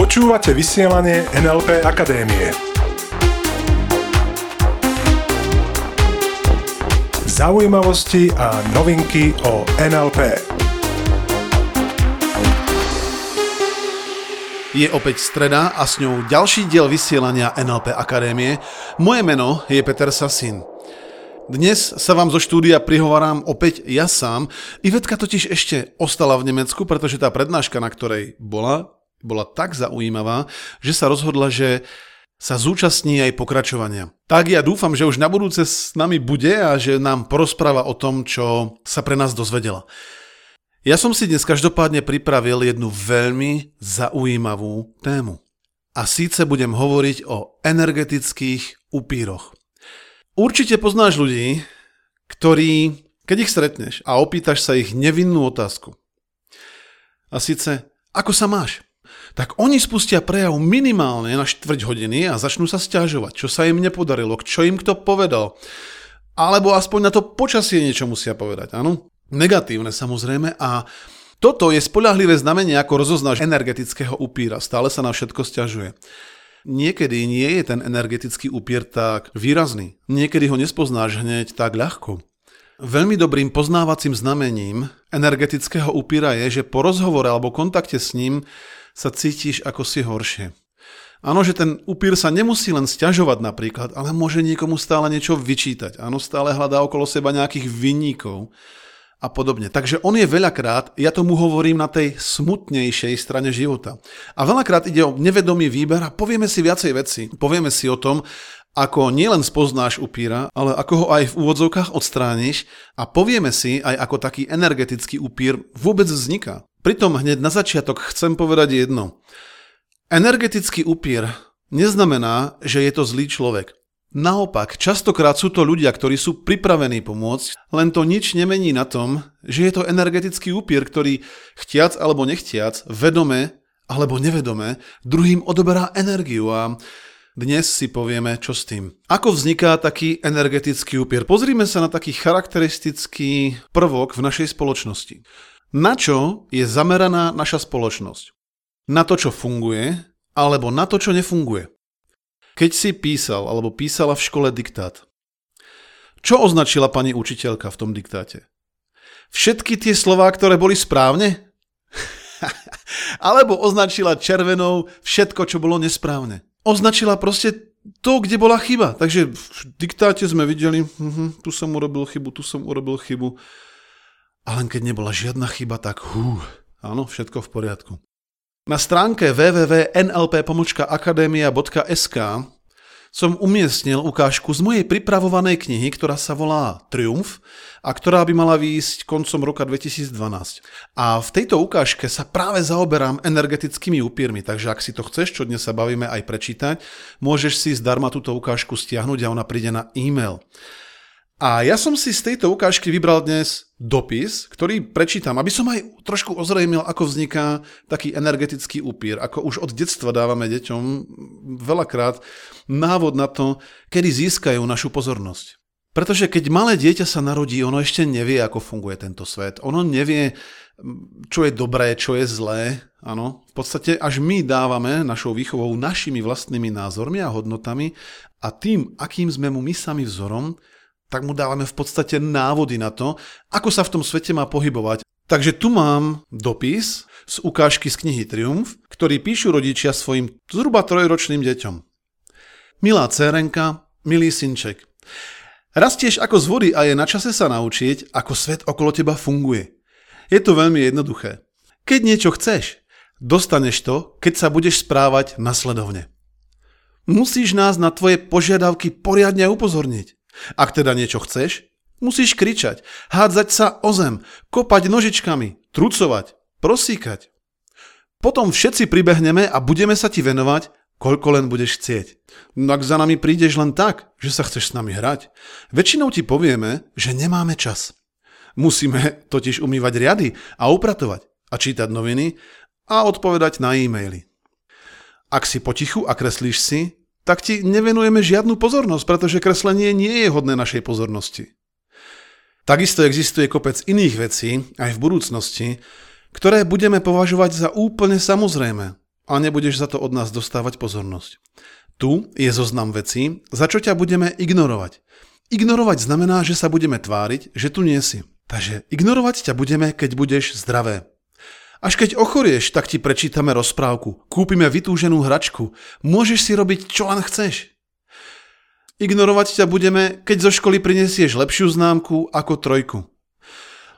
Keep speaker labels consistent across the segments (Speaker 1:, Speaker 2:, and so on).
Speaker 1: Počúvate vysielanie NLP Akadémie. Zaujímavosti a novinky o NLP.
Speaker 2: Je opäť streda a s ňou ďalší diel vysielania NLP Akadémie. Moje meno je Peter Sasin. Dnes sa vám zo štúdia prihovarám opäť ja sám. Ivetka totiž ešte ostala v Nemecku, pretože tá prednáška, na ktorej bola, bola tak zaujímavá, že sa rozhodla, že sa zúčastní aj pokračovania. Tak ja dúfam, že už na budúce s nami bude a že nám porozpráva o tom, čo sa pre nás dozvedela. Ja som si dnes každopádne pripravil jednu veľmi zaujímavú tému. A síce budem hovoriť o energetických upíroch. Určite poznáš ľudí, ktorí, keď ich stretneš a opýtaš sa ich nevinnú otázku. A síce, ako sa máš? tak oni spustia prejav minimálne na štvrť hodiny a začnú sa stiažovať, čo sa im nepodarilo, čo im kto povedal. Alebo aspoň na to počasie niečo musia povedať, áno? Negatívne samozrejme a toto je spolahlivé znamenie, ako rozoznáš energetického upíra. Stále sa na všetko stiažuje. Niekedy nie je ten energetický upír tak výrazný. Niekedy ho nespoznáš hneď tak ľahko. Veľmi dobrým poznávacím znamením energetického upíra je, že po rozhovore alebo kontakte s ním sa cítiš ako si horšie. Áno, že ten upír sa nemusí len stiažovať napríklad, ale môže niekomu stále niečo vyčítať. Áno, stále hľadá okolo seba nejakých vinníkov a podobne. Takže on je veľakrát, ja tomu hovorím na tej smutnejšej strane života. A veľakrát ide o nevedomý výber a povieme si viacej veci. Povieme si o tom, ako nielen spoznáš upíra, ale ako ho aj v úvodzovkách odstrániš a povieme si aj ako taký energetický upír vôbec vzniká. Pritom hneď na začiatok chcem povedať jedno. Energetický upír neznamená, že je to zlý človek. Naopak, častokrát sú to ľudia, ktorí sú pripravení pomôcť, len to nič nemení na tom, že je to energetický upír, ktorý chtiac alebo nechtiac, vedome alebo nevedome, druhým odoberá energiu a dnes si povieme, čo s tým. Ako vzniká taký energetický upír? Pozrime sa na taký charakteristický prvok v našej spoločnosti. Na čo je zameraná naša spoločnosť? Na to, čo funguje, alebo na to, čo nefunguje? Keď si písal alebo písala v škole diktát, čo označila pani učiteľka v tom diktáte? Všetky tie slová, ktoré boli správne? alebo označila červenou všetko, čo bolo nesprávne? Označila proste to, kde bola chyba. Takže v diktáte sme videli, uh-huh, tu som urobil chybu, tu som urobil chybu. A len keď nebola žiadna chyba, tak hú, áno, všetko v poriadku. Na stránke www.nlp.akademia.sk som umiestnil ukážku z mojej pripravovanej knihy, ktorá sa volá Triumf a ktorá by mala výjsť koncom roka 2012. A v tejto ukážke sa práve zaoberám energetickými upírmi, takže ak si to chceš, čo dnes sa bavíme aj prečítať, môžeš si zdarma túto ukážku stiahnuť a ona príde na e-mail. A ja som si z tejto ukážky vybral dnes dopis, ktorý prečítam, aby som aj trošku ozrejmil, ako vzniká taký energetický upír. Ako už od detstva dávame deťom veľakrát návod na to, kedy získajú našu pozornosť. Pretože keď malé dieťa sa narodí, ono ešte nevie, ako funguje tento svet. Ono nevie, čo je dobré, čo je zlé. Áno, v podstate až my dávame našou výchovou našimi vlastnými názormi a hodnotami a tým, akým sme mu my sami vzorom, tak mu dávame v podstate návody na to, ako sa v tom svete má pohybovať. Takže tu mám dopis z ukážky z knihy Triumf, ktorý píšu rodičia svojim zhruba trojročným deťom. Milá cérenka, milý synček, rastieš ako z vody a je na čase sa naučiť, ako svet okolo teba funguje. Je to veľmi jednoduché. Keď niečo chceš, dostaneš to, keď sa budeš správať nasledovne. Musíš nás na tvoje požiadavky poriadne upozorniť. Ak teda niečo chceš, musíš kričať, hádzať sa o zem, kopať nožičkami, trucovať, prosíkať. Potom všetci pribehneme a budeme sa ti venovať, koľko len budeš chcieť. No ak za nami prídeš len tak, že sa chceš s nami hrať, väčšinou ti povieme, že nemáme čas. Musíme totiž umývať riady a upratovať a čítať noviny a odpovedať na e-maily. Ak si potichu a kreslíš si, tak ti nevenujeme žiadnu pozornosť, pretože kreslenie nie je hodné našej pozornosti. Takisto existuje kopec iných vecí, aj v budúcnosti, ktoré budeme považovať za úplne samozrejme a nebudeš za to od nás dostávať pozornosť. Tu je zoznam vecí, za čo ťa budeme ignorovať. Ignorovať znamená, že sa budeme tváriť, že tu nie si. Takže ignorovať ťa budeme, keď budeš zdravé. Až keď ochorieš, tak ti prečítame rozprávku, kúpime vytúženú hračku, môžeš si robiť čo len chceš. Ignorovať ťa budeme, keď zo školy prinesieš lepšiu známku ako trojku.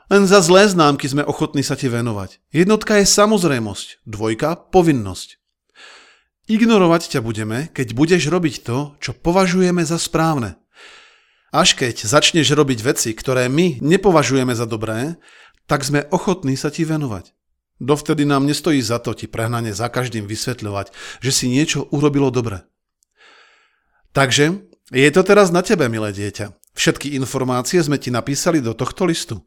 Speaker 2: Len za zlé známky sme ochotní sa ti venovať. Jednotka je samozrejmosť, dvojka povinnosť. Ignorovať ťa budeme, keď budeš robiť to, čo považujeme za správne. Až keď začneš robiť veci, ktoré my nepovažujeme za dobré, tak sme ochotní sa ti venovať. Dovtedy nám nestojí za to ti prehnane za každým vysvetľovať, že si niečo urobilo dobre. Takže je to teraz na tebe, milé dieťa. Všetky informácie sme ti napísali do tohto listu.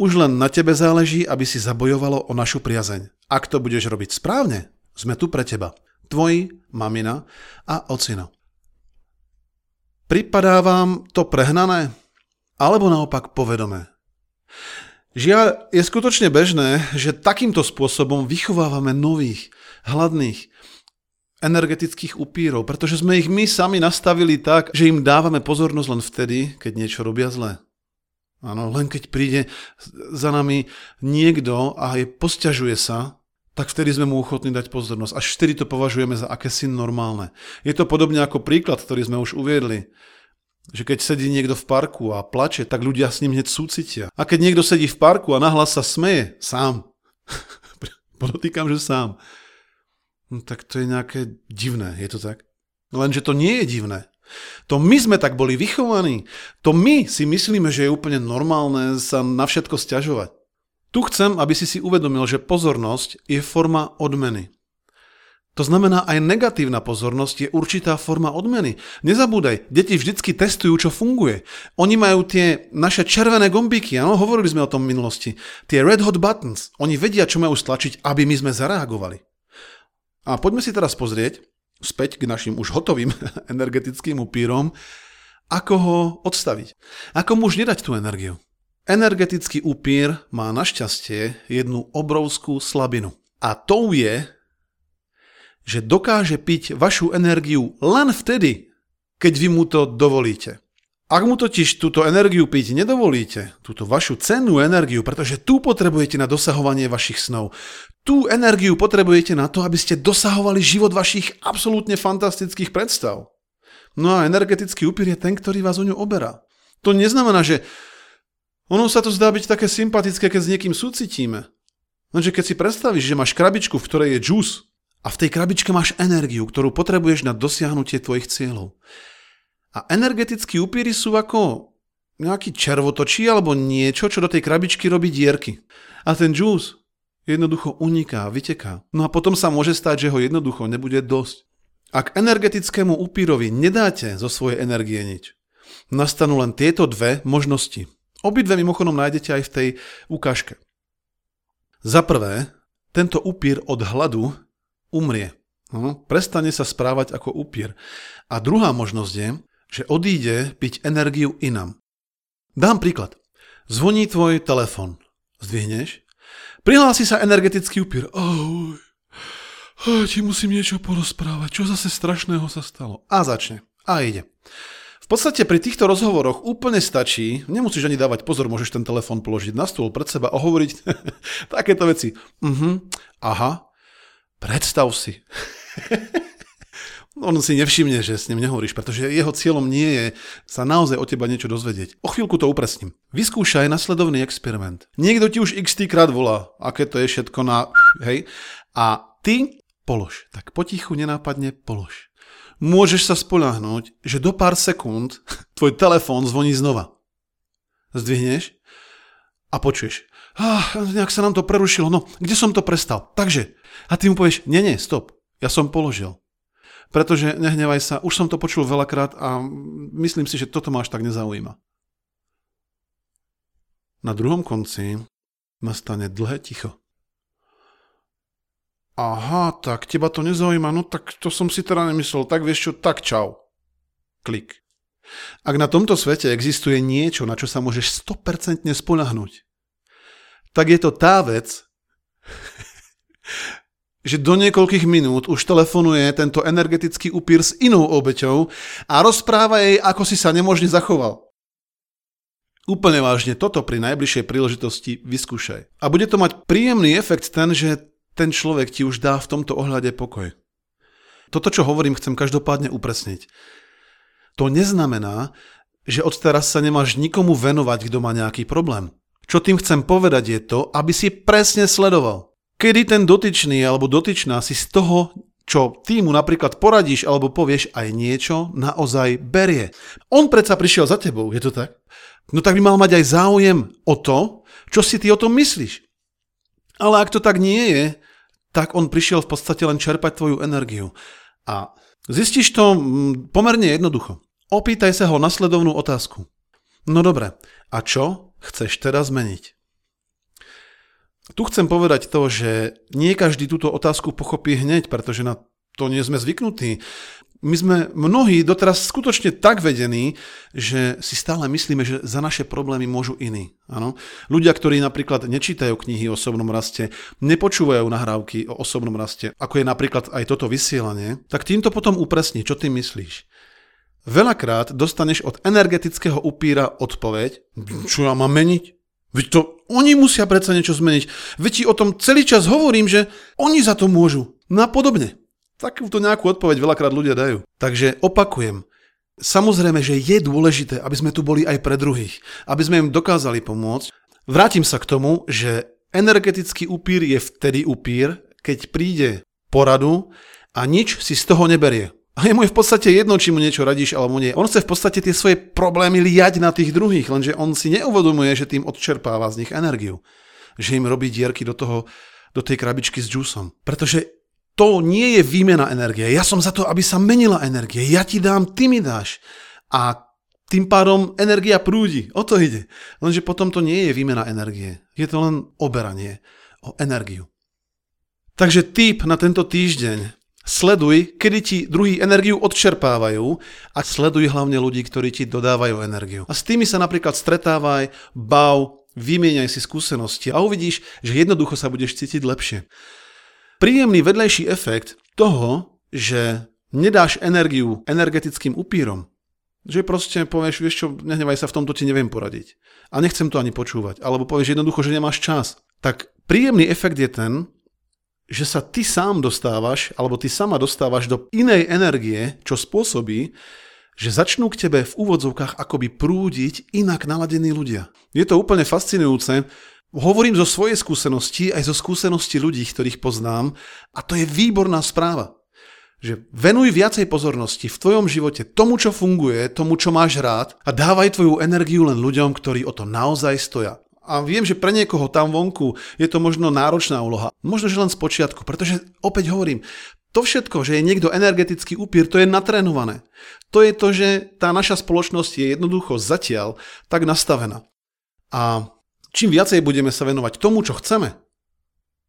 Speaker 2: Už len na tebe záleží, aby si zabojovalo o našu priazeň. Ak to budeš robiť správne, sme tu pre teba. Tvoji, mamina a ocino. Pripadá vám to prehnané? Alebo naopak povedomé? Žiaľ, je skutočne bežné, že takýmto spôsobom vychovávame nových, hladných, energetických upírov, pretože sme ich my sami nastavili tak, že im dávame pozornosť len vtedy, keď niečo robia zle. Áno, len keď príde za nami niekto a je posťažuje sa, tak vtedy sme mu ochotní dať pozornosť. Až vtedy to považujeme za akési normálne. Je to podobne ako príklad, ktorý sme už uviedli že keď sedí niekto v parku a plače, tak ľudia s ním hneď súcitia. A keď niekto sedí v parku a nahlas sa smeje, sám. Podotýkam, že sám. No tak to je nejaké divné, je to tak? Lenže to nie je divné. To my sme tak boli vychovaní. To my si myslíme, že je úplne normálne sa na všetko stiažovať. Tu chcem, aby si si uvedomil, že pozornosť je forma odmeny. To znamená, aj negatívna pozornosť je určitá forma odmeny. Nezabúdaj, deti vždycky testujú, čo funguje. Oni majú tie naše červené gombíky, áno, hovorili sme o tom v minulosti. Tie red hot buttons, oni vedia, čo majú stlačiť, aby my sme zareagovali. A poďme si teraz pozrieť, späť k našim už hotovým energetickým upírom, ako ho odstaviť. Ako mu už nedať tú energiu. Energetický upír má našťastie jednu obrovskú slabinu. A tou je, že dokáže piť vašu energiu len vtedy, keď vy mu to dovolíte. Ak mu totiž túto energiu piť nedovolíte, túto vašu cennú energiu, pretože tu potrebujete na dosahovanie vašich snov, tú energiu potrebujete na to, aby ste dosahovali život vašich absolútne fantastických predstav. No a energetický upír je ten, ktorý vás o ňu oberá. To neznamená, že ono sa to zdá byť také sympatické, keď s niekým súcitíme. Lenže keď si predstavíš, že máš krabičku, v ktorej je juice, a v tej krabičke máš energiu, ktorú potrebuješ na dosiahnutie tvojich cieľov. A energetickí upíry sú ako nejaký červotočí alebo niečo, čo do tej krabičky robí dierky. A ten juice jednoducho uniká, vyteká. No a potom sa môže stať, že ho jednoducho nebude dosť. Ak energetickému upírovi nedáte zo svojej energie nič, nastanú len tieto dve možnosti. Obidve mimochodom nájdete aj v tej ukážke. Za prvé, tento upír od hladu umrie. No, prestane sa správať ako upír. A druhá možnosť je, že odíde piť energiu inam. Dám príklad. Zvoní tvoj telefon. Zdvihneš? Prihlási sa energetický upír. Oh, oh, ti musím niečo porozprávať. Čo zase strašného sa stalo? A začne. A ide. V podstate pri týchto rozhovoroch úplne stačí, nemusíš ani dávať pozor, môžeš ten telefon položiť na stôl pred seba a hovoriť takéto veci. Uh-huh, aha, Predstav si. On si nevšimne, že s ním nehovoríš, pretože jeho cieľom nie je sa naozaj o teba niečo dozvedieť. O chvíľku to upresním. Vyskúšaj nasledovný experiment. Niekto ti už x krát volá, aké to je všetko na... Hej? A ty polož. Tak potichu nenápadne polož. Môžeš sa spoľahnúť, že do pár sekúnd tvoj telefón zvoní znova. Zdvihneš a počuješ. Ah, nejak sa nám to prerušilo, no kde som to prestal? Takže, a ty mu povieš, nie, nie, stop, ja som položil. Pretože nehnevaj sa, už som to počul veľakrát a myslím si, že toto ma až tak nezaujíma. Na druhom konci nastane dlhé ticho. Aha, tak teba to nezaujíma, no tak to som si teda nemyslel, tak vieš čo, tak čau. Klik. Ak na tomto svete existuje niečo, na čo sa môžeš 100% spolahnúť, tak je to tá vec, že do niekoľkých minút už telefonuje tento energetický upír s inou obeťou a rozpráva jej, ako si sa nemožne zachoval. Úplne vážne, toto pri najbližšej príležitosti vyskúšaj. A bude to mať príjemný efekt ten, že ten človek ti už dá v tomto ohľade pokoj. Toto, čo hovorím, chcem každopádne upresniť. To neznamená, že od teraz sa nemáš nikomu venovať, kto má nejaký problém. Čo tým chcem povedať je to, aby si presne sledoval. Kedy ten dotyčný alebo dotyčná si z toho, čo ty mu napríklad poradíš alebo povieš aj niečo, naozaj berie. On predsa prišiel za tebou, je to tak? no tak by mal mať aj záujem o to, čo si ty o tom myslíš. Ale ak to tak nie je, tak on prišiel v podstate len čerpať tvoju energiu. A zistíš to mm, pomerne jednoducho. Opýtaj sa ho nasledovnú otázku. No dobre, a čo chceš teraz zmeniť? Tu chcem povedať to, že nie každý túto otázku pochopí hneď, pretože na to nie sme zvyknutí my sme mnohí doteraz skutočne tak vedení, že si stále myslíme, že za naše problémy môžu iní. Ano? Ľudia, ktorí napríklad nečítajú knihy o osobnom raste, nepočúvajú nahrávky o osobnom raste, ako je napríklad aj toto vysielanie, tak týmto potom upresni, čo ty myslíš. Veľakrát dostaneš od energetického upíra odpoveď, čo ja mám meniť? Veď to oni musia predsa niečo zmeniť. Veď ti o tom celý čas hovorím, že oni za to môžu. No a podobne. Takúto nejakú odpoveď veľakrát ľudia dajú. Takže opakujem, samozrejme, že je dôležité, aby sme tu boli aj pre druhých, aby sme im dokázali pomôcť. Vrátim sa k tomu, že energetický upír je vtedy upír, keď príde poradu a nič si z toho neberie. A je mu v podstate jedno, či mu niečo radíš alebo nie. On chce v podstate tie svoje problémy liať na tých druhých, lenže on si neuvedomuje, že tým odčerpáva z nich energiu. Že im robí dierky do toho, do tej krabičky s džusom. Pretože to nie je výmena energie. Ja som za to, aby sa menila energie. Ja ti dám, ty mi dáš. A tým pádom energia prúdi. O to ide. Lenže potom to nie je výmena energie. Je to len oberanie o energiu. Takže tip na tento týždeň. Sleduj, kedy ti druhý energiu odčerpávajú a sleduj hlavne ľudí, ktorí ti dodávajú energiu. A s tými sa napríklad stretávaj, bav, vymieňaj si skúsenosti a uvidíš, že jednoducho sa budeš cítiť lepšie príjemný vedlejší efekt toho, že nedáš energiu energetickým upírom, že proste povieš, vieš čo, nehnevaj sa, v tomto ti neviem poradiť. A nechcem to ani počúvať. Alebo povieš jednoducho, že nemáš čas. Tak príjemný efekt je ten, že sa ty sám dostávaš, alebo ty sama dostávaš do inej energie, čo spôsobí, že začnú k tebe v úvodzovkách akoby prúdiť inak naladení ľudia. Je to úplne fascinujúce, Hovorím zo svojej skúsenosti, aj zo skúsenosti ľudí, ktorých poznám a to je výborná správa. Že venuj viacej pozornosti v tvojom živote tomu, čo funguje, tomu, čo máš rád a dávaj tvoju energiu len ľuďom, ktorí o to naozaj stoja. A viem, že pre niekoho tam vonku je to možno náročná úloha. Možno, že len z počiatku, pretože opäť hovorím, to všetko, že je niekto energetický upír, to je natrénované. To je to, že tá naša spoločnosť je jednoducho zatiaľ tak nastavená. A čím viacej budeme sa venovať tomu, čo chceme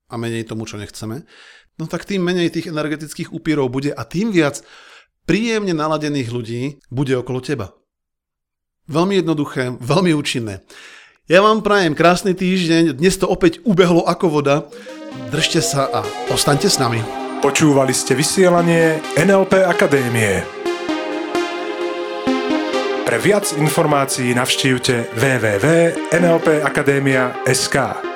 Speaker 2: a menej tomu, čo nechceme, no tak tým menej tých energetických upírov bude a tým viac príjemne naladených ľudí bude okolo teba. Veľmi jednoduché, veľmi účinné. Ja vám prajem krásny týždeň, dnes to opäť ubehlo ako voda. Držte sa a ostaňte s nami.
Speaker 1: Počúvali ste vysielanie NLP Akadémie. Pre viac informácií navštívte www.nlpakademia.sk.